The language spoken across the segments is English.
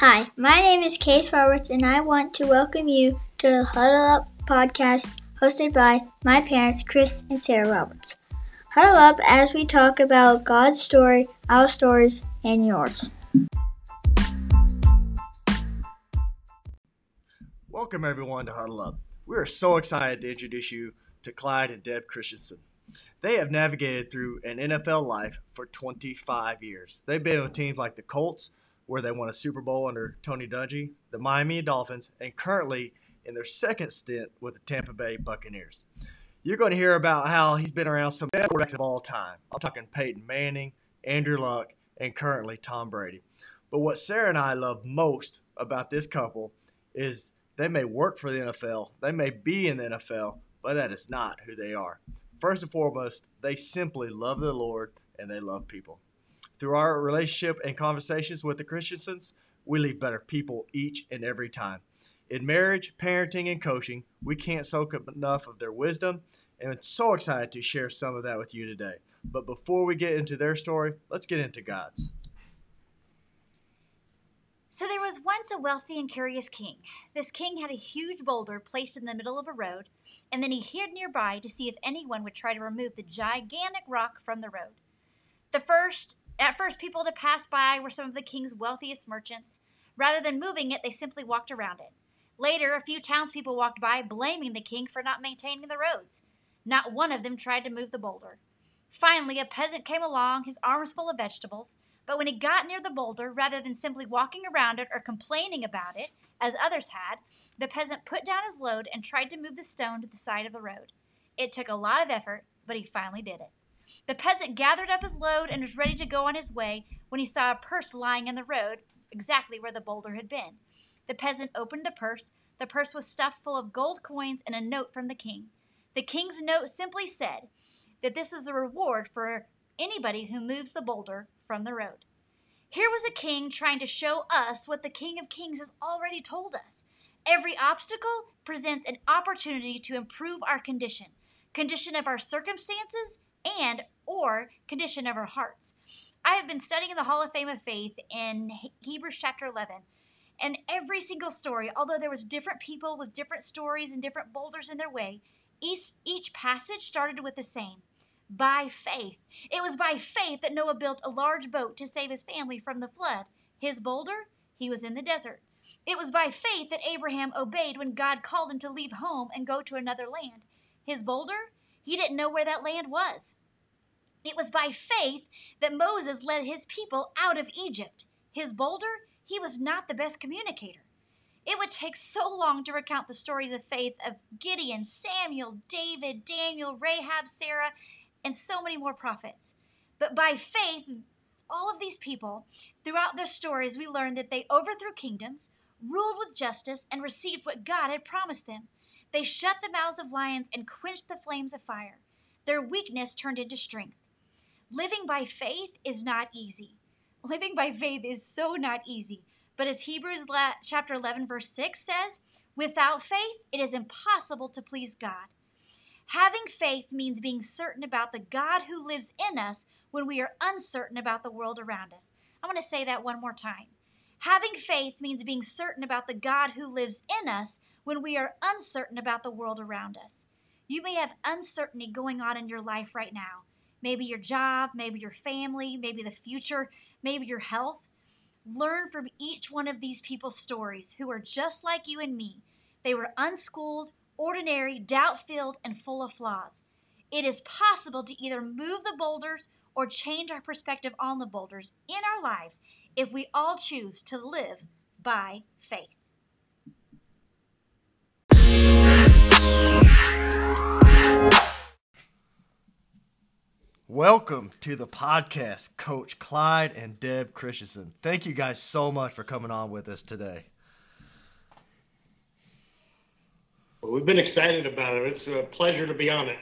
Hi, my name is Case Roberts, and I want to welcome you to the Huddle Up podcast hosted by my parents, Chris and Sarah Roberts. Huddle up as we talk about God's story, our stories, and yours. Welcome, everyone, to Huddle Up. We are so excited to introduce you to Clyde and Deb Christensen. They have navigated through an NFL life for 25 years. They've been with teams like the Colts, where they won a Super Bowl under Tony Dungy, the Miami Dolphins, and currently in their second stint with the Tampa Bay Buccaneers. You're going to hear about how he's been around some best quarterbacks of all time. I'm talking Peyton Manning, Andrew Luck, and currently Tom Brady. But what Sarah and I love most about this couple is they may work for the NFL, they may be in the NFL, but that is not who they are. First and foremost, they simply love the Lord and they love people. Through our relationship and conversations with the Christensens, we leave better people each and every time. In marriage, parenting, and coaching, we can't soak up enough of their wisdom, and I'm so excited to share some of that with you today. But before we get into their story, let's get into God's. So there was once a wealthy and curious king. This king had a huge boulder placed in the middle of a road, and then he hid nearby to see if anyone would try to remove the gigantic rock from the road. The first at first, people to pass by were some of the king's wealthiest merchants. Rather than moving it, they simply walked around it. Later, a few townspeople walked by, blaming the king for not maintaining the roads. Not one of them tried to move the boulder. Finally, a peasant came along, his arms full of vegetables. But when he got near the boulder, rather than simply walking around it or complaining about it, as others had, the peasant put down his load and tried to move the stone to the side of the road. It took a lot of effort, but he finally did it. The peasant gathered up his load and was ready to go on his way when he saw a purse lying in the road, exactly where the boulder had been. The peasant opened the purse. The purse was stuffed full of gold coins and a note from the king. The king's note simply said that this was a reward for anybody who moves the boulder from the road. Here was a king trying to show us what the King of Kings has already told us. Every obstacle presents an opportunity to improve our condition, condition of our circumstances and or condition of our hearts. I have been studying the Hall of Fame of Faith in Hebrews chapter 11. And every single story, although there was different people with different stories and different boulders in their way, each, each passage started with the same by faith. It was by faith that Noah built a large boat to save his family from the flood. His boulder, he was in the desert. It was by faith that Abraham obeyed when God called him to leave home and go to another land. His boulder, he didn't know where that land was. It was by faith that Moses led his people out of Egypt. His boulder, he was not the best communicator. It would take so long to recount the stories of faith of Gideon, Samuel, David, Daniel, Rahab, Sarah, and so many more prophets. But by faith, all of these people, throughout their stories, we learn that they overthrew kingdoms, ruled with justice, and received what God had promised them. They shut the mouths of lions and quenched the flames of fire. Their weakness turned into strength. Living by faith is not easy. Living by faith is so not easy. But as Hebrews chapter 11, verse 6 says, without faith, it is impossible to please God. Having faith means being certain about the God who lives in us when we are uncertain about the world around us. I want to say that one more time. Having faith means being certain about the God who lives in us when we are uncertain about the world around us. You may have uncertainty going on in your life right now. Maybe your job, maybe your family, maybe the future, maybe your health. Learn from each one of these people's stories who are just like you and me. They were unschooled, ordinary, doubt filled, and full of flaws. It is possible to either move the boulders or change our perspective on the boulders in our lives if we all choose to live by faith. Welcome to the podcast, Coach Clyde and Deb Christensen. Thank you guys so much for coming on with us today. Well, we've been excited about it. It's a pleasure to be on it.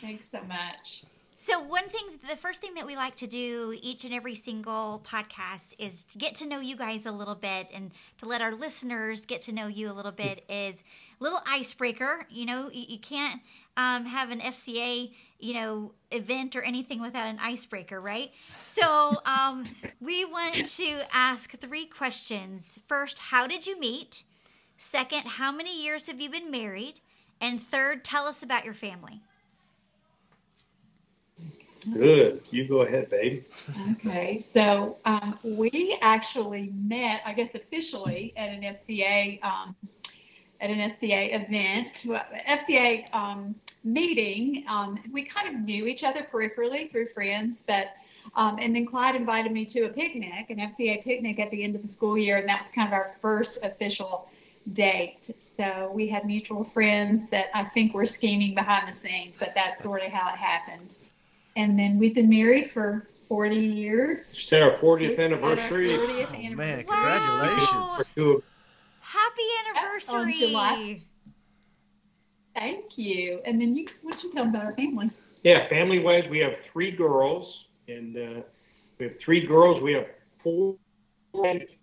Thanks so much. So, one thing, the first thing that we like to do each and every single podcast is to get to know you guys a little bit and to let our listeners get to know you a little bit is little icebreaker. You know, you, you can't um, have an FCA, you know, event or anything without an icebreaker, right? So um, we want to ask three questions. First, how did you meet? Second, how many years have you been married? And third, tell us about your family. Good. You go ahead, babe. Okay, so um, we actually met, I guess, officially at an FCA um, at an FCA event, FCA um, meeting. Um, we kind of knew each other peripherally through friends, but um, and then Clyde invited me to a picnic, an FCA picnic at the end of the school year, and that was kind of our first official date. So we had mutual friends that I think were scheming behind the scenes, but that's sort of how it happened. And then we've been married for 40 years. Just had our 40th anniversary. Our 40th Oh, anniversary. man, congratulations. Two- Happy on anniversary! July. Thank you. And then you, what you tell about our family? Yeah, family wise, we have three girls, and uh, we have three girls. We have four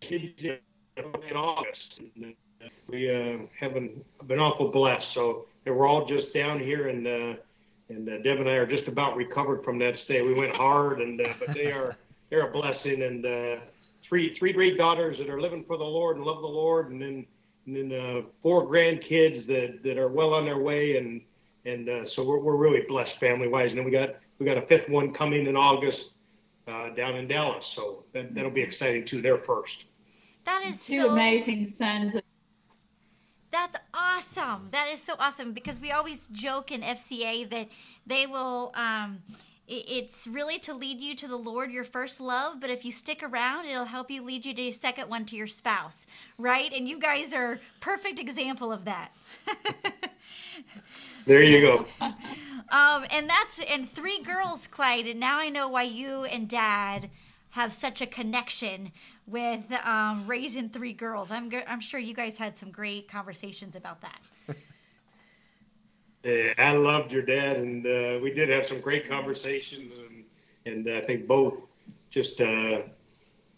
kids in, in August. And, uh, we uh, haven't been awful blessed. So they were all just down here, and uh, and uh, Deb and I are just about recovered from that stay. We went hard, and uh, but they are they're a blessing, and uh, three three great daughters that are living for the Lord and love the Lord, and then and then uh, four grandkids that that are well on their way, and and uh, so we're, we're really blessed family wise. And then we got we got a fifth one coming in August uh, down in Dallas, so that that'll be exciting too. They're first. That is Two so amazing sons. That's awesome. That is so awesome because we always joke in FCA that they will. Um, i- it's really to lead you to the Lord, your first love. But if you stick around, it'll help you lead you to your second one to your spouse, right? And you guys are perfect example of that. There you go. Um, and that's and three girls, Clyde. And now I know why you and Dad have such a connection with um, raising three girls. I'm I'm sure you guys had some great conversations about that. Yeah, I loved your dad, and uh, we did have some great conversations, and and I think both just uh,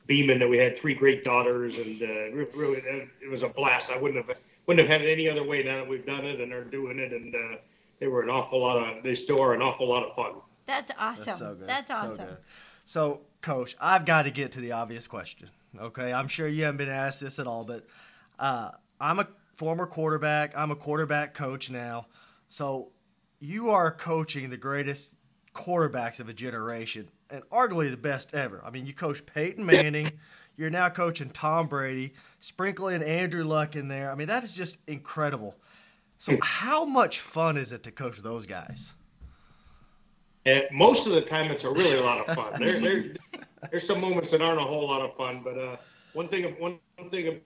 beaming that we had three great daughters, and uh, really it was a blast. I wouldn't have wouldn't have had it any other way now that we've done it and are doing it, and uh, they were an awful lot of they still are an awful lot of fun. That's awesome. That's so good. That's So awesome. good. So, Coach, I've got to get to the obvious question. Okay, I'm sure you haven't been asked this at all, but uh, I'm a former quarterback. I'm a quarterback coach now. So, you are coaching the greatest quarterbacks of a generation and arguably the best ever. I mean, you coach Peyton Manning. You're now coaching Tom Brady, sprinkling Andrew Luck in there. I mean, that is just incredible. So, how much fun is it to coach those guys? And most of the time, it's a really a lot of fun. There, there, there's some moments that aren't a whole lot of fun, but uh, one thing, one thing about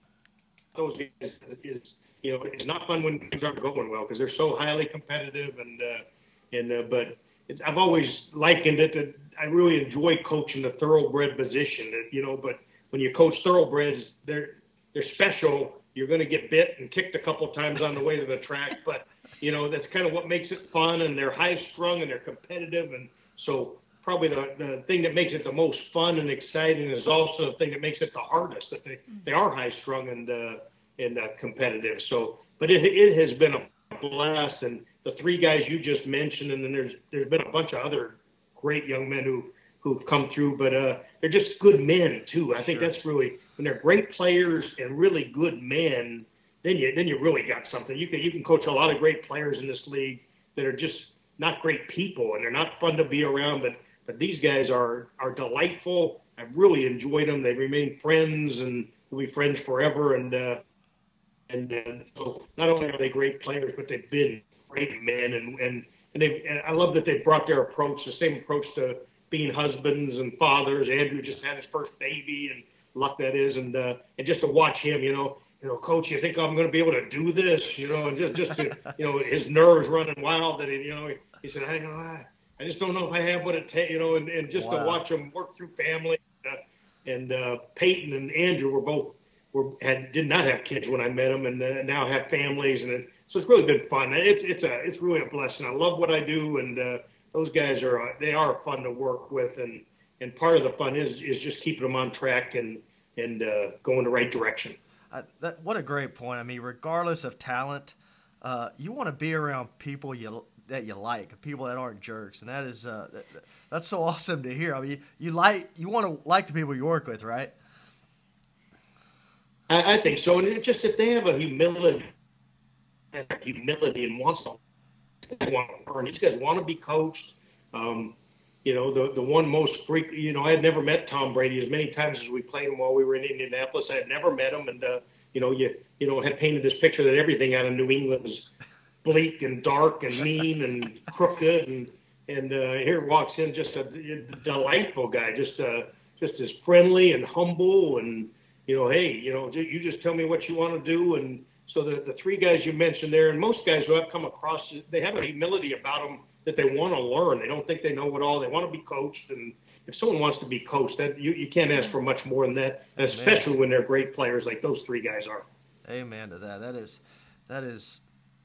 those guys is, you know, it's not fun when things aren't going well because they're so highly competitive, and uh, and uh, but I've always likened it to I really enjoy coaching the thoroughbred position, you know, but when you coach thoroughbreds, they're they're special. You're going to get bit and kicked a couple times on the way to the track, but you know that's kind of what makes it fun. And they're high strung and they're competitive, and so probably the, the thing that makes it the most fun and exciting is also the thing that makes it the hardest. That they they are high strung and uh, and uh, competitive. So, but it it has been a blast, and the three guys you just mentioned, and then there's there's been a bunch of other great young men who who've come through, but uh, they're just good men too. I think Sure. that's really when they're great players and really good men. Then you then you really got something. You can you can coach a lot of great players in this league that are just not great people and they're not fun to be around. But but these guys are are delightful. I've really enjoyed them. They remain friends and will be friends forever. And uh, and uh, so not only are they great players, but they've been great men. And and and, they and I love that they brought their approach, the same approach to being husbands and fathers. Andrew just had his first baby, and luck that is. And uh, and just to watch him, you know, you know, coach, you think I'm going to be able to do this, you know, and just just to, you know, his nerves running wild that he, you know, he, he said, I, you know, I, I just don't know if I have what it takes, you know, and, and just Wow. to watch him work through family. Uh, and uh, Peyton and Andrew were both were had did not have kids when I met them, and uh, now have families, and it, so it's really been fun. It's it's a it's really a blessing. I love what I do, and uh, those guys are uh, they are fun to work with, and and part of the fun is is just keeping them on track and and uh, going the right direction. I, that, what a great point. I mean, regardless of talent, uh, you want to be around people you that you like, people that aren't jerks, and that is uh, that, that's so awesome to hear. I mean, you like you want to like the people you work with, right? I, I think so, and just if they have a humility, humility, and wants to want to learn, these guys want to be coached. Um, you know, the the one most freak. You know, I had never met Tom Brady as many times as we played him while we were in Indianapolis. I had never met him, and uh, you know, you you know had painted this picture that everything out of New England was bleak and dark and mean and crooked, and and uh, here walks in just a, a delightful guy, just uh, just as friendly and humble, and you know, hey, you know, you just tell me what you want to do, and so the the three guys you mentioned there, and most guys who I've come across, they have a humility about them that they want to learn. They don't think they know it all. They want to be coached. And if someone wants to be coached, that you, you can't ask for much more than that, and especially when they're great players like those three guys are. Amen to that. That is that is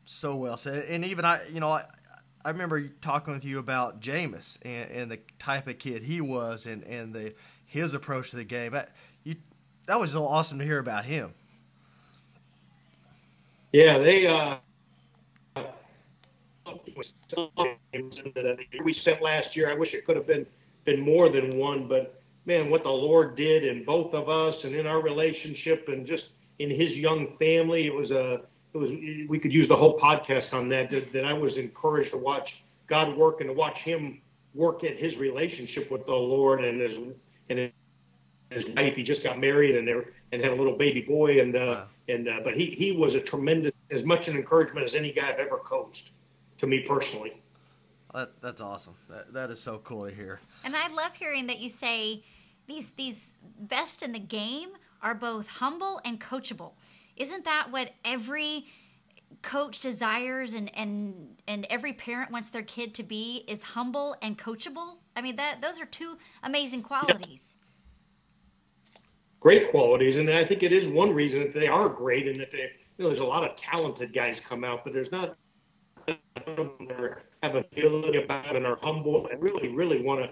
so well said. And even I, you know, I, I remember talking with you about Jameis and, and the type of kid he was, and and the his approach to the game. You, that was so awesome to hear about him. Yeah, they. Uh, we spent last year. I wish it could have been been more than one, but man, what the Lord did in both of us and in our relationship and just in his young family, it was a it was we could use the whole podcast on that. That, that I was encouraged to watch God work and to watch him work at his relationship with the Lord and his and his wife. He just got married and they and had a little baby boy and uh, wow. and uh, but he he was a tremendous as much an encouragement as any guy I've ever coached to me personally. That, that's awesome. That, that is so cool to hear. And I love hearing that you say these these best in the game are both humble and coachable. Isn't that what every coach desires and and and every parent wants their kid to be is humble and coachable? I mean that those are two amazing qualities. Yeah. Great qualities, and I think it is one reason that they are great, and that they you know there's a lot of talented guys come out, but there's not have a feeling about and are humble and really, really want to.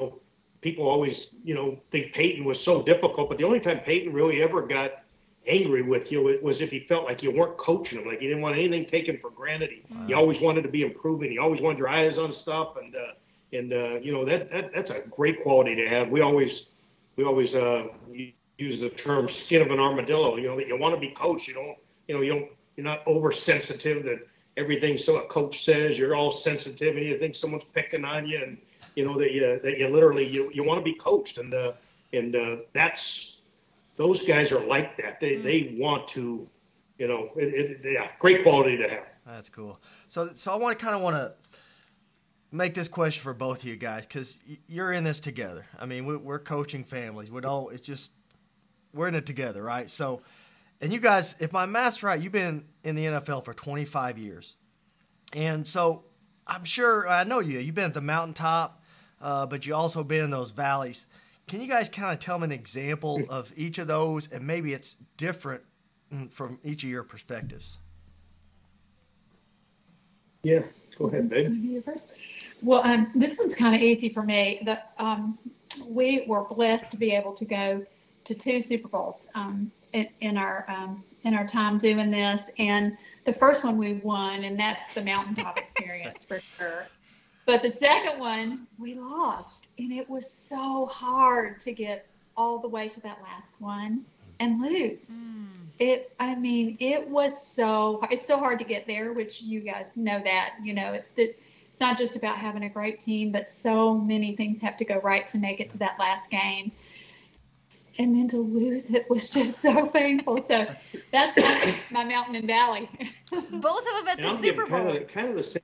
You know, people always, you know, think Peyton was so difficult, but the only time Peyton really ever got angry with you was if he felt like you weren't coaching him, like he didn't want anything taken for granted. He, wow. he always wanted to be improving. He always wanted your eyes on stuff, and uh, and uh, you know that, that that's a great quality to have. We always we always uh, use the term "skin of an armadillo." You know that you want to be coached. You don't you know you don't you're not oversensitive that everything so a coach says you're all sensitive and you think someone's picking on you and you know that you that you literally you, you want to be coached and uh and uh that's those guys are like that they mm. they want to you know it, it, yeah great quality to have that's cool so so i want to kind of want to make this question for both of you guys because you're in this together i mean we, we're coaching families we don't it's just we're in it together right so and you guys, if my math's right, you've been in the NFL for 25 years. And so I'm sure, I know you, you've been at the mountaintop, uh, but you also been in those valleys. Can you guys kind of tell me an example of each of those, and maybe it's different mm, from each of your perspectives? Yeah, go ahead, babe. Well, um, this one's kind of easy for me. The, um, we were blessed to be able to go to two Super Bowls. Um, in, in our um, in our time doing this. And the first one we won, and that's the mountaintop experience for sure. But the second one we lost, and it was so hard to get all the way to that last one and lose. Mm. It, I mean, it was so. It's so hard to get there, which you guys know that. You know, it's it's not just about having a great team, but so many things have to go right to make it to that last game and then to lose it was just so painful. So that's my, my mountain and valley. Both of them at and the I'm Super Bowl. Kind of, kind of the same.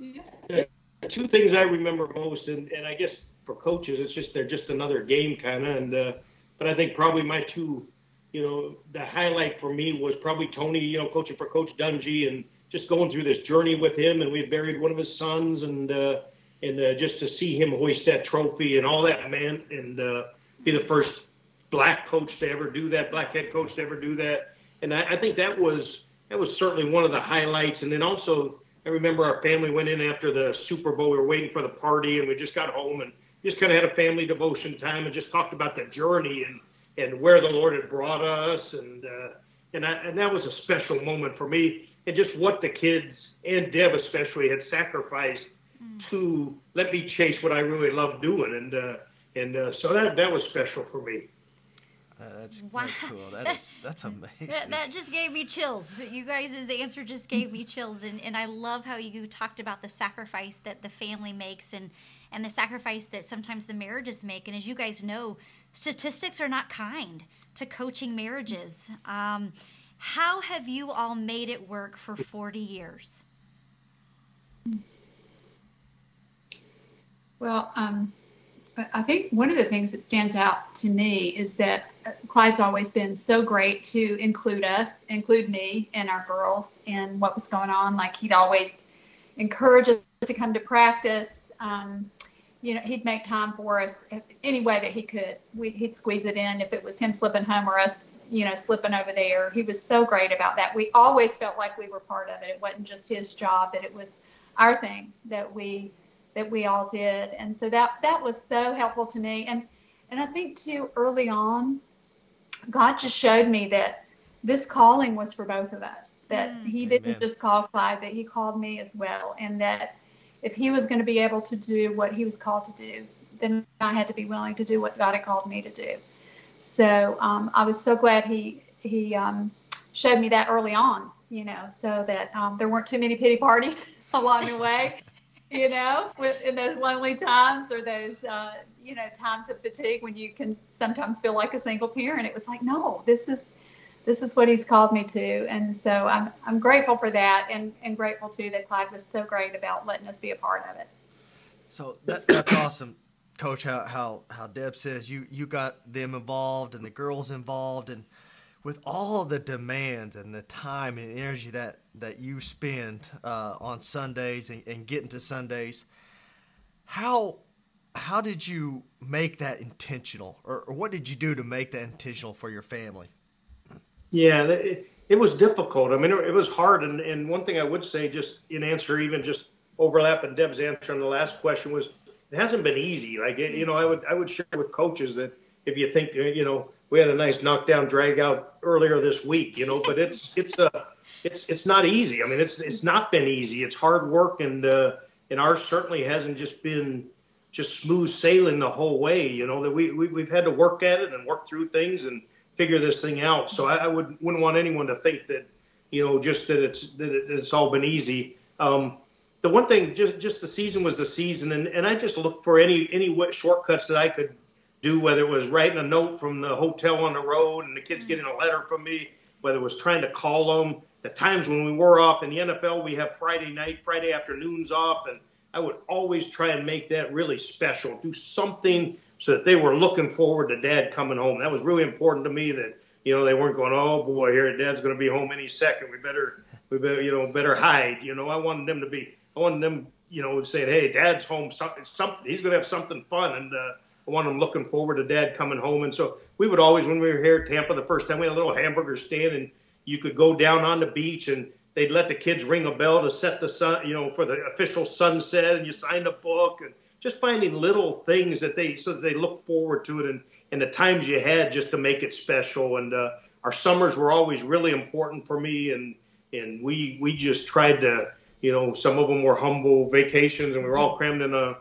Yeah. two things I remember most, and, and I guess for coaches, it's just they're just another game kind of. And uh, but I think probably my two, you know, the highlight for me was probably Tony, you know, coaching for Coach Dungy and just going through this journey with him. And we had buried one of his sons, and uh, and uh, just to see him hoist that trophy and all that, man, and. Uh, be the first black coach to ever do that, black head coach to ever do that. And I, I think that was that was certainly one of the highlights. And then also, I remember our family went in after the Super Bowl. We were waiting for the party, and we just got home and just kind of had a family devotion time and just talked about the journey and and where the Lord had brought us. And uh, and I, and that was a special moment for me. And just what the kids and Deb especially had sacrificed mm. to let me chase what I really love doing, and uh, and uh, so that that was special for me. Uh, that's, wow. that's cool. That is that's amazing. That, that, just gave me chills. You guys' answer just gave me chills, and, and I love how you talked about the sacrifice that the family makes and and the sacrifice that sometimes the marriages make. And as you guys know, statistics are not kind to coaching marriages. Um, how have you all made it work for 40 years? Well, um, I think one of the things that stands out to me is that Clyde's always been so great to include us, include me and our girls in what was going on. Like he'd always encourage us to come to practice. Um, you know, he'd make time for us any way that he could. We, he'd squeeze it in if it was him slipping home or us, you know, slipping over there. He was so great about that. We always felt like we were part of it. It wasn't just his job; that it was our thing that we that we all did. And so that that was so helpful to me. And and I think too early on, God just showed me that this calling was for both of us. That mm. He didn't Amen. just call Clyde, that He called me as well, and that if he was going to be able to do what he was called to do, then I had to be willing to do what God had called me to do. So um, I was so glad he he um, showed me that early on, you know, so that um, there weren't too many pity parties along the way, you know, with, in those lonely times or those uh, you know times of fatigue when you can sometimes feel like a single parent. It was like, no, this is this is what he's called me to. And so I'm, I'm grateful for that and, and grateful too that Clyde was so great about letting us be a part of it. So that, that's awesome, Coach. How, how how Deb says you you got them involved and the girls involved, and with all the demands and the time and energy that that you spend uh, on Sundays and, and getting to Sundays, how how did you make that intentional, or, or what did you do to make that intentional for your family? Yeah, it, it was difficult. I mean, it, it was hard. And, and one thing I would say, just in answer, even just overlapping Deb's answer on the last question, was it hasn't been easy. Like, it, you know, I would I would share with coaches that if you think, you know, we had a nice knockdown drag out earlier this week, you know, but it's it's a uh, it's it's not easy. I mean, it's it's not been easy. It's hard work, and uh, and ours certainly hasn't just been just smooth sailing the whole way. You know that we, we we've had to work at it and work through things and figure this thing out. So I, I would wouldn't want anyone to think that you know just that it's that it's all been easy. Um, the one thing, just just the season was the season, and, and I just looked for any any shortcuts that I could do, whether it was writing a note from the hotel on the road and the kids mm-hmm. getting a letter from me, whether it was trying to call them. The times when we were off in the NFL, we have Friday night, Friday afternoons off, and I would always try and make that really special. Do something so that they were looking forward to dad coming home. That was really important to me that, you know, they weren't going, oh boy, here dad's going to be home any second. We better, we better, you know, better hide. You know, I wanted them to be, I wanted them, you know, saying, hey, dad's home. Something, he's going to have something fun. And, uh, I want them looking forward to dad coming home. And so we would always, when we were here at Tampa the first time, we had a little hamburger stand and you could go down on the beach and they'd let the kids ring a bell to set the sun, you know, for the official sunset and you signed a book and just finding little things that they so that they look forward to it and and the times you had just to make it special and uh, our summers were always really important for me and and we we just tried to you know some of them were humble vacations and we were all crammed in a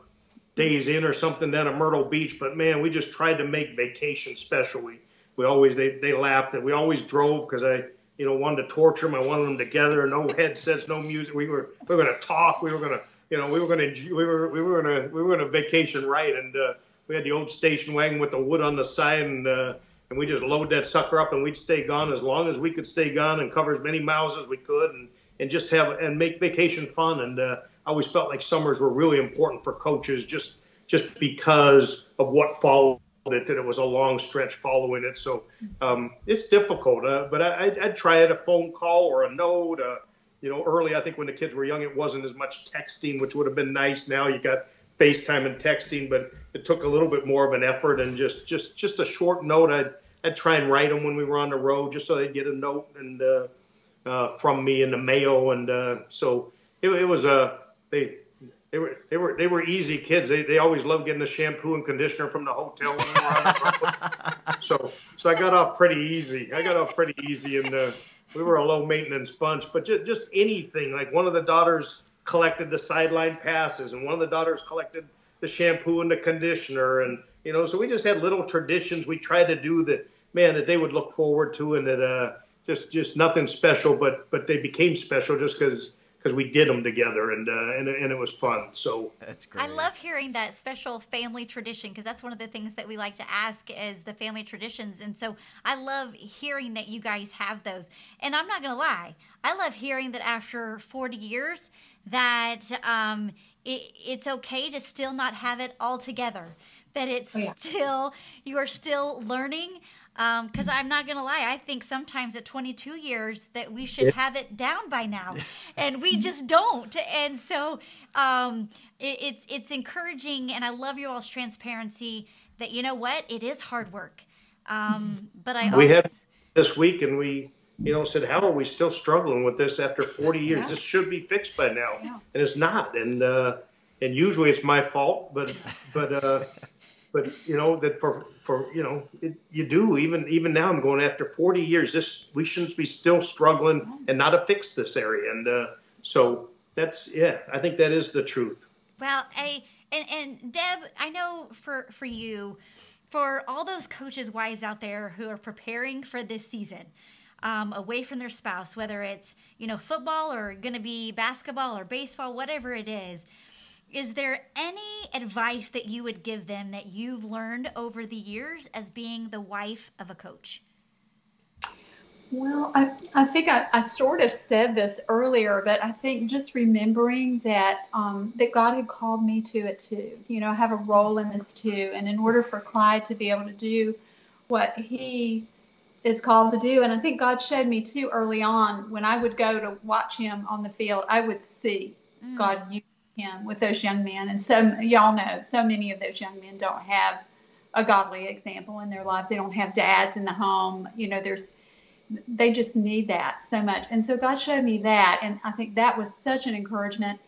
Days Inn or something down at Myrtle Beach but man we just tried to make vacation special. We we always they they laughed that we always drove because I you know wanted to torture them I wanted them together. No headsets no music. We were we were to talk. We were to you know, we were to we were we were to we were to vacation right, and uh, we had the old station wagon with the wood on the side, and uh, and we just load that sucker up, and we'd stay gone as long as we could stay gone, and cover as many miles as we could, and and just have and make vacation fun. And uh, I always felt like summers were really important for coaches, just just because of what followed it, that it was a long stretch following it. So um, it's difficult, uh, but I, I'd, I'd try it a phone call or a note. Uh, you know, early, I think when the kids were young, it wasn't as much texting, which would have been nice. Now you got FaceTime and texting, but it took a little bit more of an effort and just just just a short note. I'd I'd try and write them when we were on the road, just so they'd get a note and uh, uh, from me in the mail, and uh, so it, it was a uh, they. They were they were they were easy kids. They they always loved getting the shampoo and conditioner from the hotel when we were on the so so I got off pretty easy. I got off pretty easy, and uh, we were a low maintenance bunch, but just, just anything like one of the daughters collected the sideline passes, and one of the daughters collected the shampoo and the conditioner, and you know, so we just had little traditions we tried to do that, man, that they would look forward to, and that uh, just just nothing special, but but they became special just because because we did them together and uh, and and it was fun. So that's great. I love hearing that special family tradition because that's one of the things that we like to ask is the family traditions, and so I love hearing that you guys have those. And I'm not gonna lie, I love hearing that after 40 years that um, it, it's okay to still not have it all together. That it's oh, yeah. still you are still learning because um, I'm not gonna lie, I think sometimes at 22 years that we should have it down by now, and we just don't. And so um, it, it's it's encouraging, and I love your all's transparency. That you know what, it is hard work. Um, but I we also, had this week, and we you know said, how are we still struggling with this after 40 years? Yeah. This should be fixed by now, yeah. and it's not. And uh, and usually it's my fault, but but. Uh, but you know that for for you know it, you do even even now I'm going after 40 years. This we shouldn't be still struggling and not to fix this area. And uh, so that's yeah, I think that is the truth. Well, I and and Deb, I know for for you, for all those coaches' wives out there who are preparing for this season. Um, away from their spouse, whether it's you know football or going to be basketball or baseball, whatever it is is there any advice that you would give them that you've learned over the years as being the wife of a coach? Well, I, I think I, I sort of said this earlier, but I think just remembering that um, that God had called me to it too. You know, I have a role in this too, and in order for Clyde to be able to do what he is called to do, and I think God showed me too early on when I would go to watch him on the field, I would see mm. God use him with those young men. And so y'all know so many of those young men don't have a godly example in their lives. They don't have dads in the home. You know, there's they just need that so much. And so God showed me that, and I think that was such an encouragement.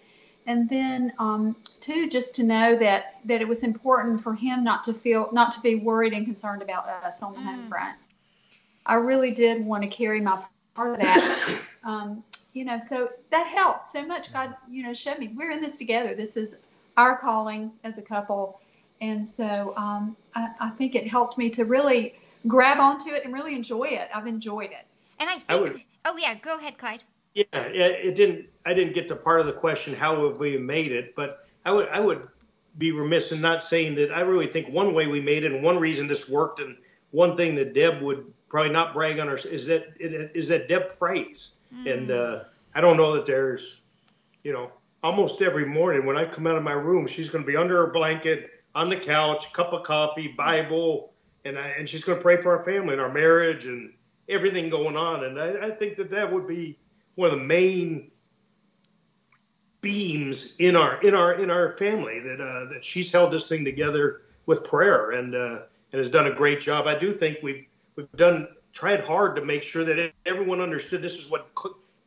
And then um, too, just to know that that it was important for him not to feel not to be worried and concerned about us on the mm. home front. I really did want to carry my part of that. Um, you know, so that helped so much. God, you know, showed me we're in this together. This is our calling as a couple. And so um, I, I, think it helped me to really grab onto it and really enjoy it. I've enjoyed it. And I think, I would, oh yeah, go ahead, Clyde. Yeah, it didn't. I didn't get to part of the question. How have we made it? But I would, I would be remiss in not saying that I really think one way we made it, and one reason this worked, and one thing that Deb would probably not brag on her is that is that Deb prays. Mm. And uh, I don't know that there's, you know, almost every morning when I come out of my room, she's going to be under her blanket on the couch, cup of coffee, Bible, and I, and she's going to pray for our family and our marriage and everything going on. And I, I think that that would be one of the main beams in our in our in our family that uh, that she's held this thing together with prayer and uh, and has done a great job. I do think we've we've done tried hard to make sure that everyone understood this is what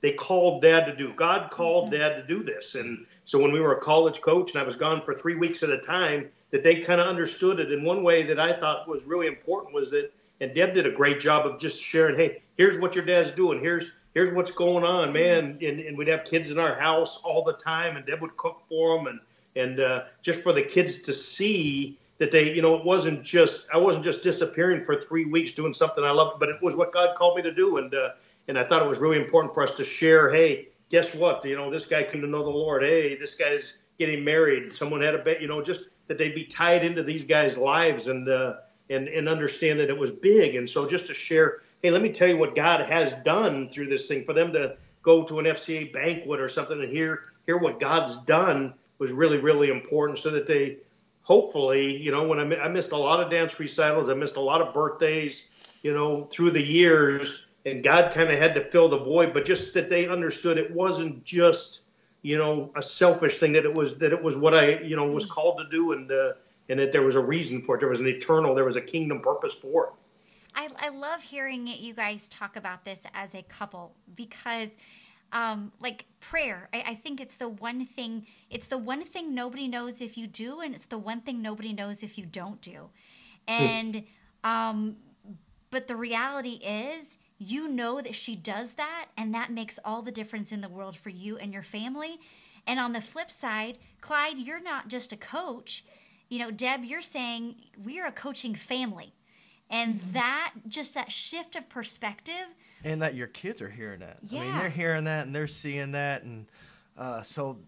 they called dad to do. God called mm-hmm. dad to do this. And so when we were a college coach and I was gone for three weeks at a time, that they kind of understood it. And one way that I thought was really important was that, and Deb did a great job of just sharing, hey, here's what your dad's doing. Here's here's what's going on, man. And, and we'd have kids in our house all the time, and Deb would cook for them, and and uh, just for the kids to see that they, you know, it wasn't just I wasn't just disappearing for three weeks doing something I loved, but it was what God called me to do, and uh, and I thought it was really important for us to share. Hey, guess what? You know, this guy came to know the Lord. Hey, this guy's getting married. Someone had a bet. You know, just that they'd be tied into these guys' lives and uh, and and understand that it was big. And so just to share. Hey, let me tell you what God has done through this thing. For them to go to an FCA banquet or something and hear hear what God's done was really really important, so that they hopefully, you know, when I, I missed a lot of dance recitals, I missed a lot of birthdays, you know, through the years and God kind of had to fill the void, but just that they understood it wasn't just you know a selfish thing that it was that it was what I you know was called to do and uh, and that there was a reason for it. There was an eternal, there was a kingdom purpose for it. I, I love hearing you guys talk about this as a couple because um, like prayer I, I, think it's the one thing it's the one thing nobody knows if you do and it's the one thing nobody knows if you don't do hmm. and um, but the reality is you know that she does that, and that makes all the difference in the world for you and your family. And on the flip side, Clyde, you're not just a coach. You know, Deb, you're saying we are a coaching family. And Mm-hmm. that, just that shift of perspective, and that your kids are hearing that. Yeah. I mean, they're hearing that and they're seeing that, and uh, so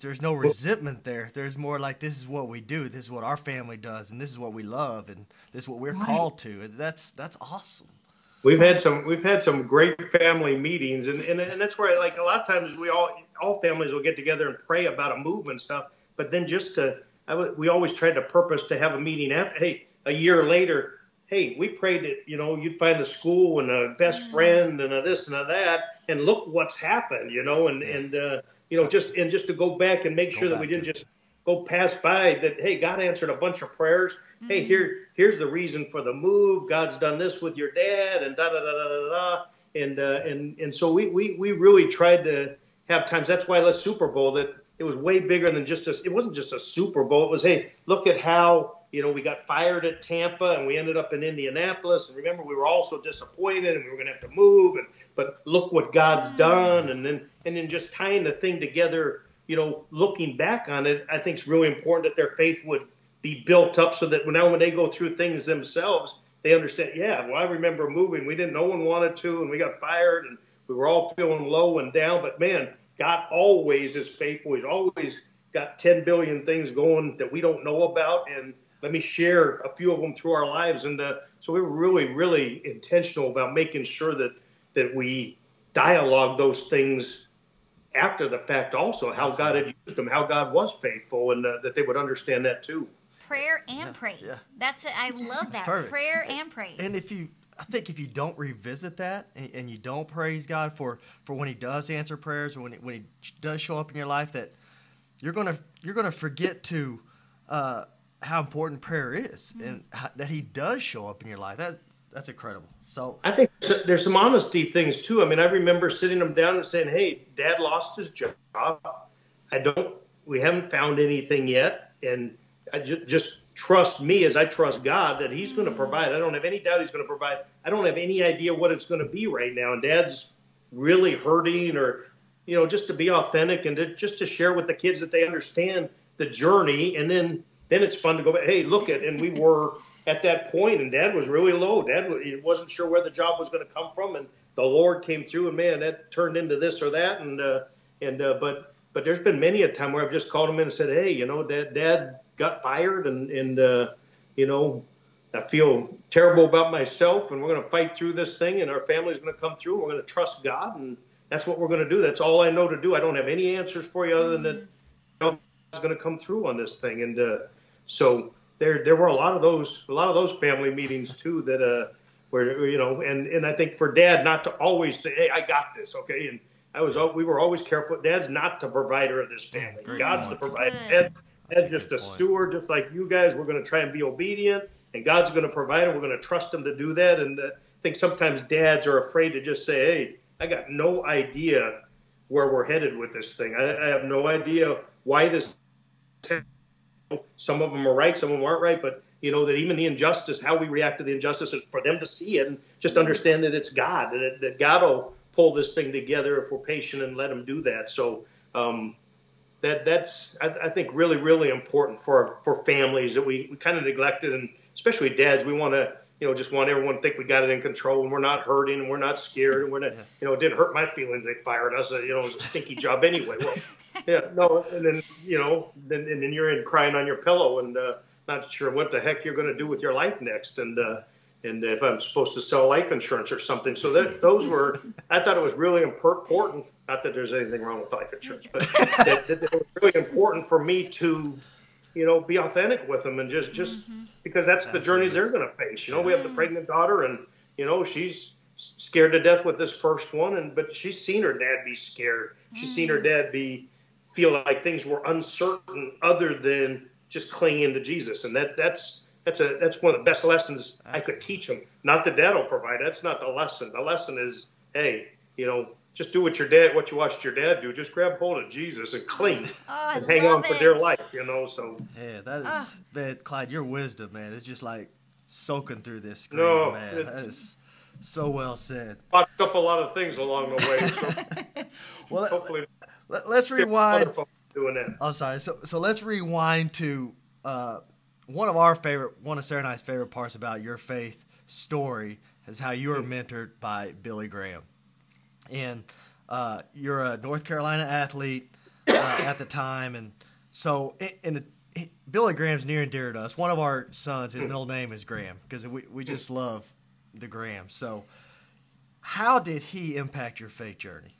there's no resentment there. There's more like this is what we do. This is what our family does, and this is what we love, and this is what we're Right. called to. And that's that's awesome. We've had some we've had some great family meetings and, and, and that's where like a lot of times we all all families will get together and pray about a move and stuff. But then just to I would, we always tried to purpose to have a meeting after hey a year later hey we prayed that you know you'd find a school and a best friend and a this and a that and look what's happened you know and and uh, you know just and just to go back and make Go sure that we didn't to- just go pass by that hey god answered a bunch of prayers. Hey here here's the reason for the move. God's done this with your dad and da da da da da da and uh, and and so we, we we really tried to have times. That's why let's super bowl that it was way bigger than just a it wasn't just a super bowl. It was hey look at how you know we got fired at tampa and we ended up in indianapolis and remember we were all so disappointed and we were going to have to move and but look what god's done and then and then just tying the thing together you know, looking back on it, I think it's really important that their faith would be built up so that now when they go through things themselves, they understand, yeah, well, I remember moving. We didn't, no one wanted to, and we got fired, and we were all feeling low and down. But man, God always is faithful. He's always got 10 billion things going that we don't know about. And let me share a few of them through our lives. And uh, so we were really, really intentional about making sure that, that we dialogue those things after the fact also how God had used them, how God was faithful, and uh, that they would understand that too. prayer and praise. yeah. That's it. I love that. perfect. Prayer and praise. And if you, I think if you don't revisit that and, and you don't praise God for for when He does answer prayers or when he, when He does show up in your life, that you're gonna you're gonna forget to uh, how important prayer is mm-hmm. and how, that He does show up in your life. That that's incredible. So I think there's- there's some honesty things too. I mean, I remember sitting them down and saying, "Hey, Dad lost his job. I don't. We haven't found anything yet, and I ju- just trust me as I trust God that He's going to mm-hmm. provide. I don't have any doubt He's going to provide. I don't have any idea what it's going to be right now, and Dad's really hurting, or you know, just to be authentic and to, just to share with the kids that they understand the journey, and then then it's fun to go back. Hey, look at, and we were at that point, and Dad was really low. Dad wasn't sure where the job was going to come from, and the Lord came through, and man, that turned into this or that, and uh, and uh, but but there's been many a time where I've just called him in and said, hey, you know, Dad, Dad got fired, and and uh, you know, I feel terrible about myself, and we're going to fight through this thing, and our family's going to come through, and we're going to trust God, and that's what we're going to do. That's all I know to do. I don't have any answers for you other than that God's going to come through on this thing, and uh, so there there were a lot of those a lot of those family meetings too that uh where you know and and I think for Dad not to always say, hey, I got this, okay, and I was we were always careful. Dad's not the provider of this family. Great God's point. the provider. Good. Dad, Dad's just a point. steward, just like you guys. We're going to try and be obedient, and God's going to provide, and we're going to trust Him to do that. And uh, I think sometimes dads are afraid to just say, "Hey, I got no idea where we're headed with this thing. I, I have no idea why this." Some of them are right, some of them aren't right, but you know that even the injustice, how we react to the injustice, is for them to see it and just understand that it's God, that, that God will pull this thing together if we're patient and let Him do that. So um, that that's I, I think really really important for for families that we, we kind of neglected, and especially dads, we want to you know just want everyone to think we got it in control and we're not hurting and we're not scared and we're not you know it didn't hurt my feelings they fired us you know it was a stinky job anyway. Well, yeah, no, and then you know, then and then you're in crying on your pillow and uh, not sure what the heck you're going to do with your life next, and uh, and if I'm supposed to sell life insurance or something. So that those were, I thought it was really important. Not that there's anything wrong with life insurance, but that, that it was really important for me to, you know, be authentic with them and just just mm-hmm. because that's the journeys they're going to face. You know, we have the mm-hmm. pregnant daughter, and you know she's scared to death with this first one, and but she's seen her dad be scared. She's seen her mm-hmm. dad be feel like things were uncertain other than just clinging to Jesus. And that that's that's a that's one of the best lessons I could teach them. Not the dad will provide. That's not the lesson. The lesson is, hey, you know, just do what your dad what you watched your dad do. Just grab hold of Jesus and cling oh, and hang on love for dear life, you know. So yeah, that is Ah. man, Clyde. Your wisdom, man, it's just like soaking through this screen, No, man. That it's- So well said. Fucked up a lot of things along the way. So Well, hopefully, let, us rewind. folks doing that. I'm sorry. So so let's rewind to uh, one of our favorite, one of Sarah and I's favorite parts about your faith story is how you were mentored by Billy Graham, and uh, you're a North Carolina athlete uh, at the time, and so and it, Billy Graham's near and dear to us. One of our sons, his middle name is Graham because we we just love the Graham. So, how did he impact your faith journey?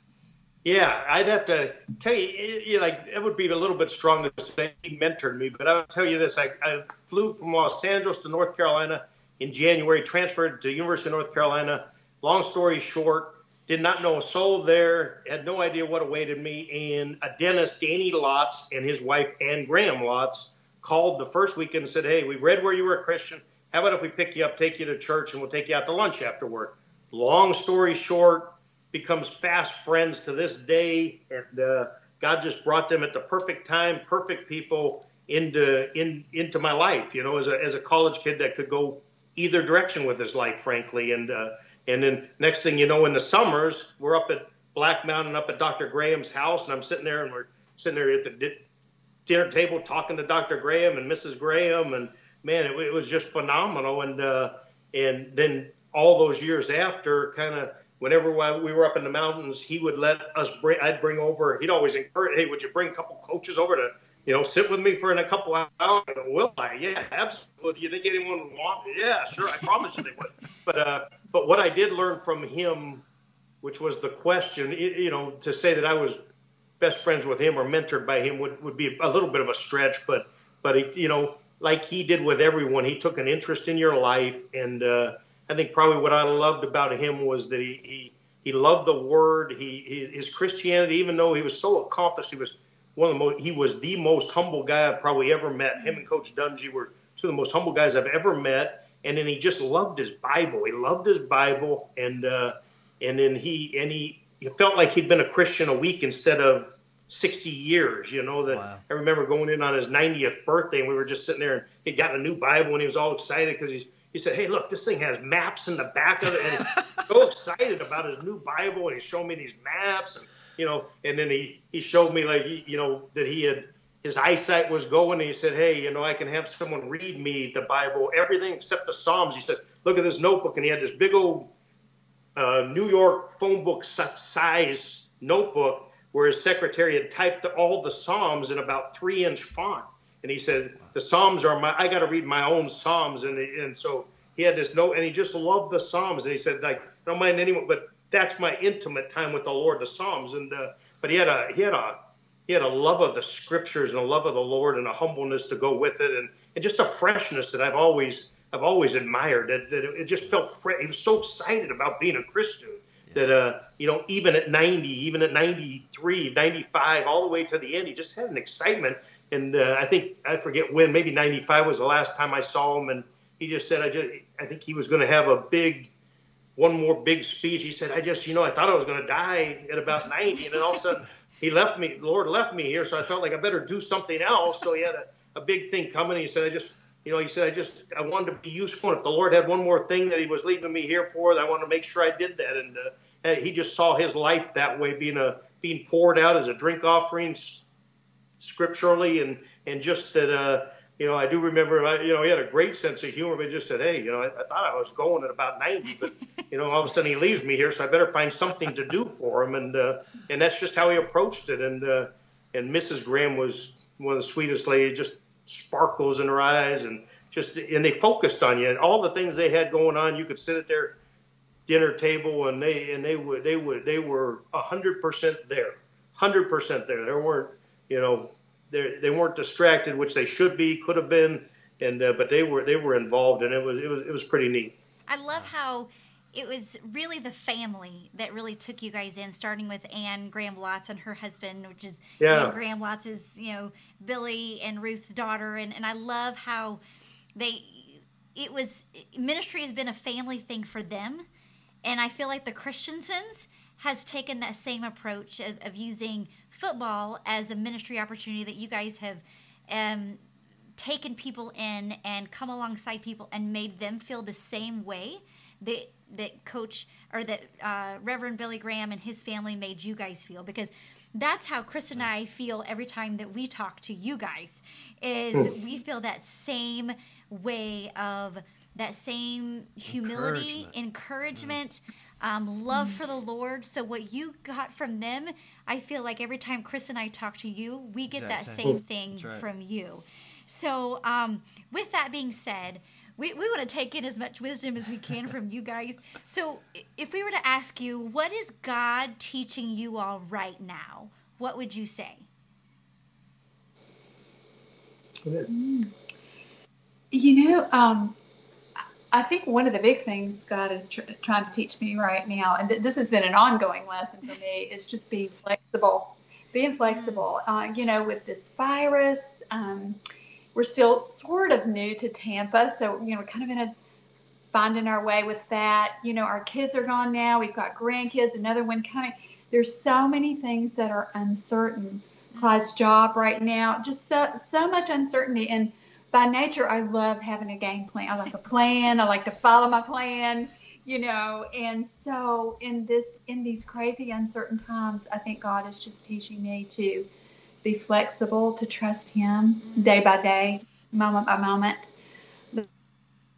Yeah, I'd have to tell you, it, like it would be a little bit strong to say he mentored me, but I'll tell you this: I, I flew from Los Angeles to North Carolina in January, transferred to University of North Carolina. Long story short, did not know a soul there, had no idea what awaited me, and a dentist, Danny Lotz, and his wife Anne Graham Lotz, called the first weekend and said, "Hey, we read where you were a Christian. How about if we pick you up, take you to church, and we'll take you out to lunch after work?" Long story short becomes fast friends to this day, and uh, God just brought them at the perfect time, perfect people into in into my life. You know, as a as a college kid that could go either direction with his life, frankly. And uh, and then next thing you know, in the summers, we're up at Black Mountain, up at Dr. Graham's house, and I'm sitting there, and we're sitting there at the di- dinner table talking to Dr. Graham and Mrs. Graham, and man, it, it was just phenomenal. And uh, and then all those years after, kind of whenever we were up in the mountains, he would let us bring. I'd bring over. He'd always encourage, "Hey, would you bring a couple coaches over to, you know, sit with me for in a couple hours?" Will I? Yeah, absolutely. Do you think anyone would want? Yeah, sure. I promise you they would. But uh, but what I did learn from him, which was the question, you know, to say that I was best friends with him or mentored by him would would be a little bit of a stretch. But but you know, like he did with everyone, he took an interest in your life and. uh I think probably what I loved about him was that he he, he loved the word. He, he his Christianity, even though he was so accomplished, he was one of the most he was the most humble guy I've probably ever met. Him and Coach Dungy were two of the most humble guys I've ever met. And then he just loved his Bible. He loved his Bible, and uh, and then he and he, he felt like he'd been a Christian a week instead of 60 years. You know that wow. I remember going in on his 90th birthday, and we were just sitting there, and he'd gotten a new Bible, and he was all excited because he's he said, "Hey, look, this thing has maps in the back of it." And he's so excited about his new Bible, and he showed me these maps, and you know, and then he he showed me like you know that he had his eyesight was going, and he said, "Hey, you know, I can have someone read me the Bible, everything except the Psalms." He said, "Look at this notebook," and he had this big old uh, New York phone book size notebook where his secretary had typed all the Psalms in about three inch font and he said the Psalms are my. I got to read my own Psalms, and and so he had this note, and he just loved the Psalms, and he said like don't mind anyone, but that's my intimate time with the Lord, the Psalms, and uh, but he had a he had a he had a love of the Scriptures and a love of the Lord and a humbleness to go with it, and and just a freshness that I've always I've always admired. That, that it just felt fresh. He was so excited about being a Christian that uh, you know even at 90 even at 93 95 all the way to the end he just had an excitement and uh, I think I forget when, maybe '95 was the last time I saw him, and he just said, "I just, I think he was going to have a big, one more big speech." He said, "I just, you know, I thought I was going to die at about 90, and then all of a sudden he left me. The Lord left me here, so I felt like I better do something else. So he had a, a big thing coming. He said, I just." You know, he said, I just, I wanted to be useful. And if the Lord had one more thing that he was leaving me here for, I wanted to make sure I did that. And, uh, and he just saw his life that way, being a, being poured out as a drink offering, scripturally and and just that uh, you know I do remember you know he had a great sense of humor, but he just said, hey, you know I, I thought I was going at about 90, but you know all of a sudden he leaves me here, so I better find something to do for him, and uh, and that's just how he approached it, and uh, and Mrs. Graham was one of the sweetest ladies, just sparkles in her eyes, and just and they focused on you and all the things they had going on. You could sit at their dinner table and they and they would they would they were a hundred percent there, hundred percent there. There weren't you know, they they weren't distracted, which they should be, could have been, and uh, but they were they were involved, and it was it was it was pretty neat. I love how it was really the family that really took you guys in, starting with Anne Graham Lotz and her husband, which is yeah. Anne Graham Lotz is you know Billy and Ruth's daughter, and and I love how they it was ministry has been a family thing for them, and I feel like the Christensens has taken that same approach of, of using football as a ministry opportunity that you guys have um, taken people in and come alongside people and made them feel the same way that that Coach or that uh, Reverend Billy Graham and his family made you guys feel because that's how Chris and I feel every time that we talk to you guys is Hmm. we feel that same way of that same humility, Encouragement. encouragement, um, love for the Lord. So what you got from them, I feel like every time Chris and I talk to you, we get Exact that same. same thing right. from you. So um, with that being said, we, we want to take in as much wisdom as we can from you guys. So if we were to ask you, what is God teaching you all right now? What would you say? You know, um, I think one of the big things God is tr- trying to teach me right now, and th- this has been an ongoing lesson for me, is just being flexible. Being flexible. Uh, you know, with this virus, um, we're still sort of new to Tampa, so you know, we're kind of in a finding our way with that. You know, our kids are gone now. We've got grandkids, another one coming. There's so many things that are uncertain. Clyde's job right now, just so so much uncertainty. And by nature, I love having a game plan. I like a plan. I like to follow my plan. You know, and so in this in these crazy uncertain times, I think God is just teaching me to be flexible, to trust Him day by day, moment by moment.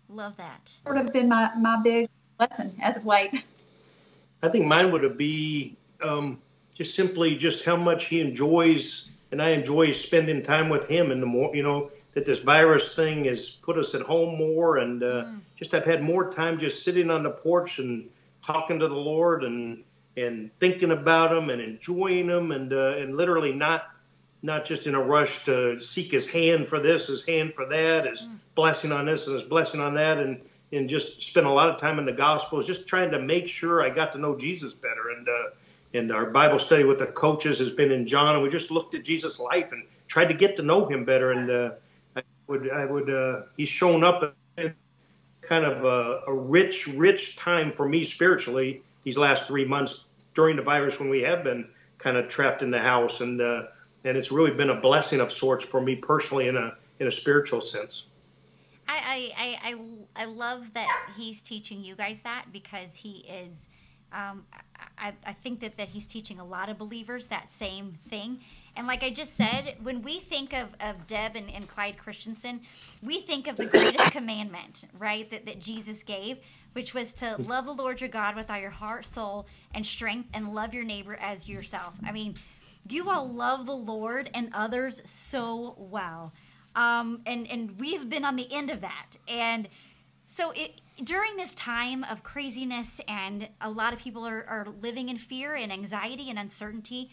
Love that. Sort of been my my big lesson as of late. I think mine would be um, just simply just how much he enjoys, and I enjoy spending time with him. In the more, you know, that this virus thing has put us at home more, and uh, just I've had more time just sitting on the porch and talking to the Lord and and thinking about him and enjoying him, and uh, and literally not not just in a rush to seek his hand for this, his hand for that, his blessing on this and his blessing on that, and and just spent a lot of time in the Gospels, just trying to make sure I got to know Jesus better. And uh, and our Bible study with the coaches has been in John, and we just looked at Jesus' life and tried to get to know him better. And uh, would I would uh, he's shown up in kind of a, a rich rich time for me spiritually these last three months during the virus when we have been kind of trapped in the house and. Uh, and it's really been a blessing of sorts for me personally in a in a spiritual sense. I, I, I, I, I love that he's teaching you guys that because he is, um, I, I think that, that he's teaching a lot of believers that same thing. And like I just said, when we think of, of Deb and, and Clyde Christensen, we think of the greatest commandment, right, that, that Jesus gave, which was to love the Lord your God with all your heart, soul, and strength, and love your neighbor as yourself. I mean, you all love the Lord and others so well. Um, and, and we've been on the end of that. And so it, during this time of craziness and a lot of people are, are living in fear and anxiety and uncertainty,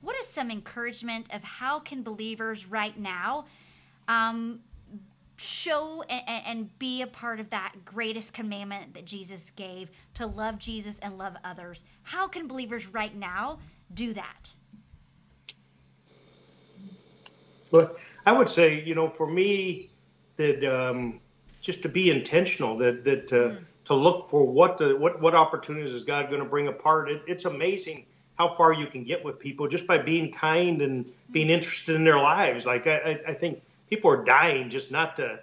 what is some encouragement of how can believers right now um, show and, and be a part of that greatest commandment that Jesus gave to love Jesus and love others? How can believers right now do that? But I would say, you know, for me, that um, just to be intentional, that that uh, to look for what the what what opportunities is God going to bring apart. It, it's amazing how far you can get with people just by being kind and being interested in their lives. Like I, I, I think people are dying just not to,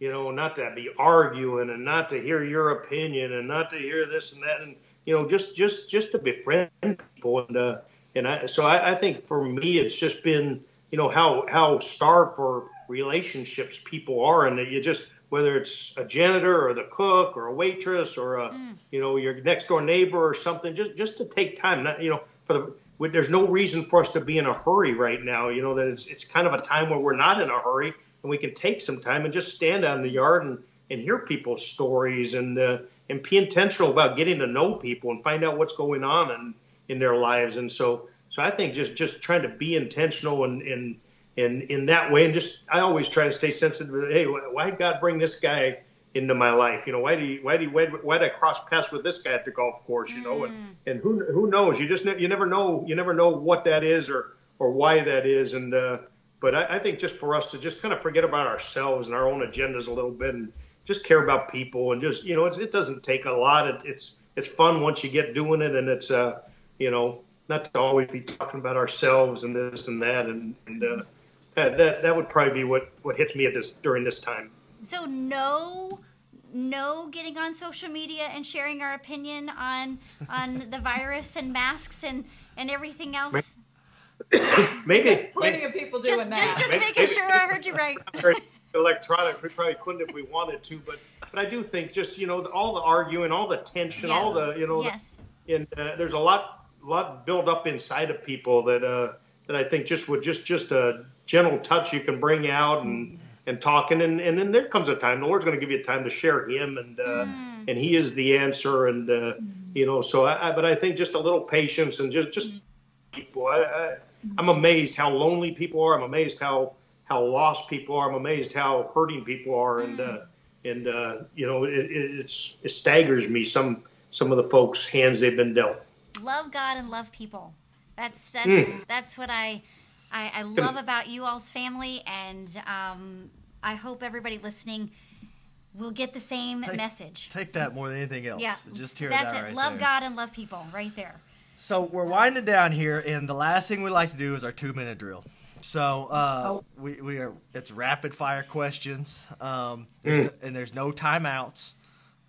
you know, not to be arguing and not to hear your opinion and not to hear this and that and you know just just just to befriend people and uh, and I so I, I think for me it's just been you know how how starved for relationships people are and that you just whether it's a janitor or the cook or a waitress or a you know your next door neighbor or something just just to take time not you know for the there's no reason for us to be in a hurry right now you know that it's it's kind of a time where we're not in a hurry and we can take some time and just stand out in the yard and and hear people's stories and uh, and be intentional about getting to know people and find out what's going on in in their lives. And so so I think just just trying to be intentional and and and in that way. And just I always try to stay sensitive hey why did God bring this guy into my life? You know why do you why do you, why, why did I cross paths with this guy at the golf course you know? And and who who knows? You just you never know you never know what that is or or why that is. And uh, but I, I think just for us to just kind of forget about ourselves and our own agendas a little bit and just care about people and just you know it's, it doesn't take a lot. It, it's it's fun once you get doing it and it's uh you know not to always be talking about ourselves and this and that and and uh, that, that that would probably be what what hits me at this during this time So no no getting on social media and sharing our opinion on on the virus and masks and and everything else? Maybe, Plenty maybe of people doing Just, that. just, just making maybe- sure I heard you right. electronics. We probably couldn't if we wanted to, but but I do think just you know all the arguing, all the tension, Yeah. all the you know, Yes. and uh, there's a lot lot built up inside of people that uh, that I think just with just just a gentle touch you can bring out and and talking and and then there comes a time the Lord's going to give you time to share Him and uh, Mm. and He is the answer and uh, you know so I, I but I think just a little patience and just just people. I, I I'm amazed how lonely people are. I'm amazed how how lost people are. I'm amazed how hurting people are. And uh, and uh, you know it, it, it's it staggers me some some of the folks hands they've been dealt. love God and love people. That's that's Mm. that's what I, I I love about you all's family, and um, I hope everybody listening will get the same Take- message. Take that more than anything else. yeah, Just hear that's that it. right love there. God and love people, right there. So we're winding down here, and the last thing we like to do is our two-minute drill. So uh, Oh. we, we are it's rapid fire questions, um, there's and there's no timeouts.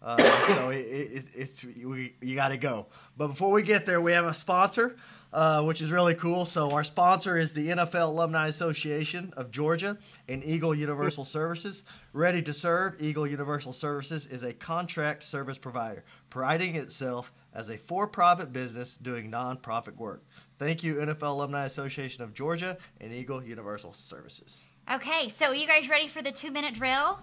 Uh, so it, it, it's we, you got to go. But before we get there, we have a sponsor, uh, which is really cool. So our sponsor is the NFL Alumni Association of Georgia and Eagle Universal Services. Ready to serve, Eagle Universal Services is a contract service provider, priding itself as a for-profit business doing nonprofit work. Thank you, NFL Alumni Association of Georgia and Eagle Universal Services. Okay, so you guys ready for the two minute drill?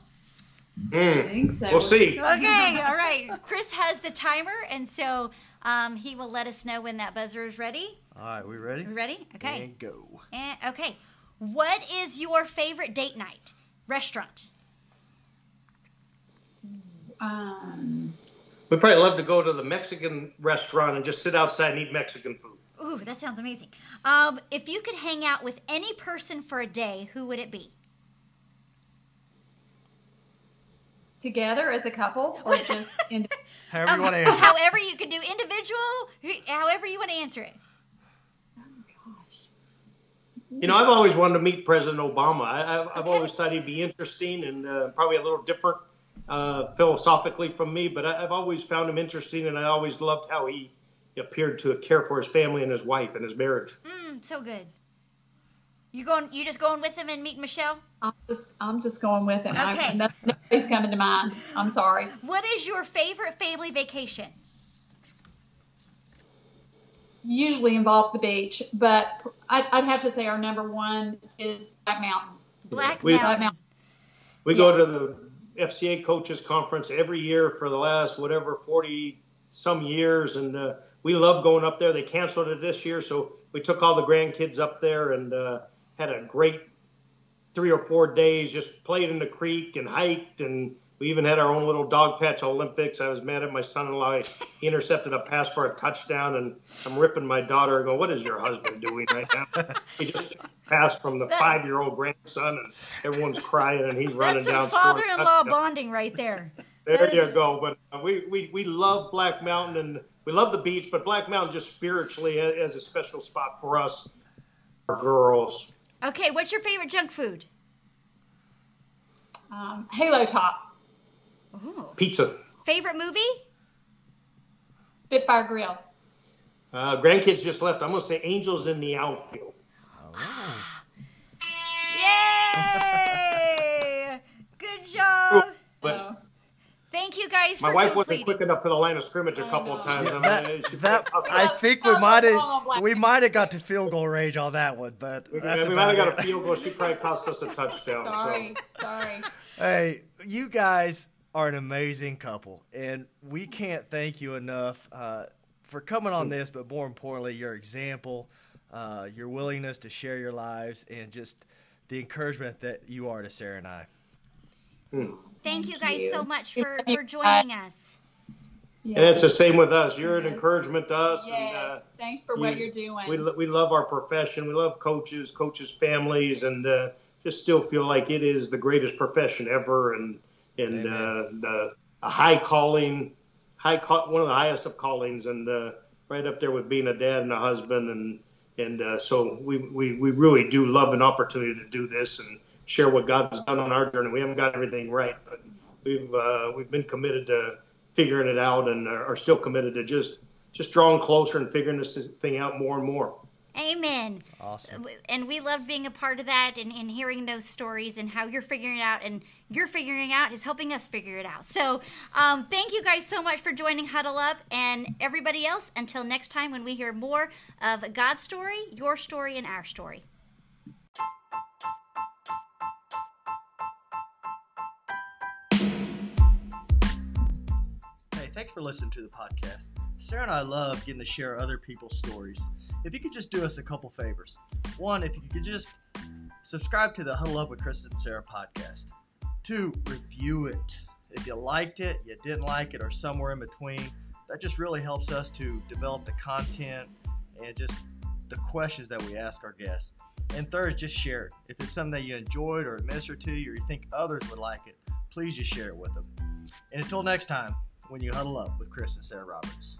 I think so. We'll see. Okay, all right. Chris has the timer, and so um, he will let us know when that buzzer is ready. All right, we ready? We ready? Okay. And go. And, okay. What is your favorite date night? Restaurant. Um, We'd probably love to go to the Mexican restaurant and just sit outside and eat Mexican food. Ooh, that sounds amazing. Um, if you could hang out with any person for a day, who would it be? Together as a couple or just in However you want to answer. However, you can do individual. However, you want to answer it. gosh. You know, I've always wanted to meet President Obama. I, I've, I've always thought he'd be interesting and uh, probably a little different uh, philosophically from me, but I, I've always found him interesting, and I always loved how he appeared to care for his family and his wife and his marriage. Mm, so good. You going? You just going with him and meeting Michelle? I'm just I'm just going with it. I- Okay. no- nobody's coming to mind. I'm sorry. What is your favorite family vacation? Usually involves the beach, but I'd, I'd have to say our number one is Black Mountain. Black We- Black Mountain. Mountain. We go to the FCA coaches conference every year for the last whatever 40 some years, and uh, we love going up there. They canceled it this year, so we took all the grandkids up there and uh, had a great three or four days. Just played in the creek and hiked, and we even had our own little dog patch Olympics. I was mad at my son-in-law. He intercepted a pass for a touchdown, and I'm ripping my daughter. Going, what is your husband doing right now? he just passed from the five-year-old grandson, and everyone's crying, and he's running That's some down. father-in-law bonding right there. There you go. But uh, we, we, we love Black Mountain and we love the beach, but Black Mountain just spiritually has a special spot for us, our girls. Okay, what's your favorite junk food? Um, Halo Top, Ooh. Pizza. Favorite movie? Spitfire Grill. Uh, grandkids just left. I'm going to say Angels in the outfield. Yay! Thank you guys my for wife wasn't quick enough to the line of scrimmage a couple of times. I mean, That, that I think we might have we might have got to field goal range on that one, but we that's might have got a field goal. She probably cost us a touchdown. sorry, sorry. Hey, you guys are an amazing couple, and we can't thank you enough uh, for coming on this, but more importantly, your example, uh, your willingness to share your lives, and just the encouragement that you are to Sarah and I. Thank you guys you. so much for, for joining us. So, and it's the same with us. You're an encouragement to us. Yes, And, uh, thanks for what you- you're doing. we, we love our profession. We love coaches, coaches' families, and uh, just still feel like it is the greatest profession ever, and and uh, the a high calling, high call, one of the highest of callings, and uh, right up there with being a dad and a husband, and and uh, so we, we we really do love an opportunity to do this and share what God's done on our journey. We haven't got everything right, but we've uh, we've been committed to figuring it out and are still committed to just just drawing closer and figuring this thing out more and more. Amen. Awesome. And we love being a part of that and, and hearing those stories and how you're figuring it out and you're figuring out is helping us figure it out. So um, thank you guys so much for joining Huddle Up and everybody else. Until next time when we hear more of God's story, your story, and our story. Thanks for listening to the podcast. Sarah and I love getting to share other people's stories. If you could just do us a couple favors. One, if you could just subscribe to the Huddle Up with Chris and Sarah podcast. Two, review it. If you liked it, you didn't like it, or somewhere in between, that just really helps us to develop the content and just the questions that we ask our guests. And third, just share it. If it's something that you enjoyed or administered to you or you think others would like it, please just share it with them. And until next time, when you huddle up with Chris and Sarah Roberts.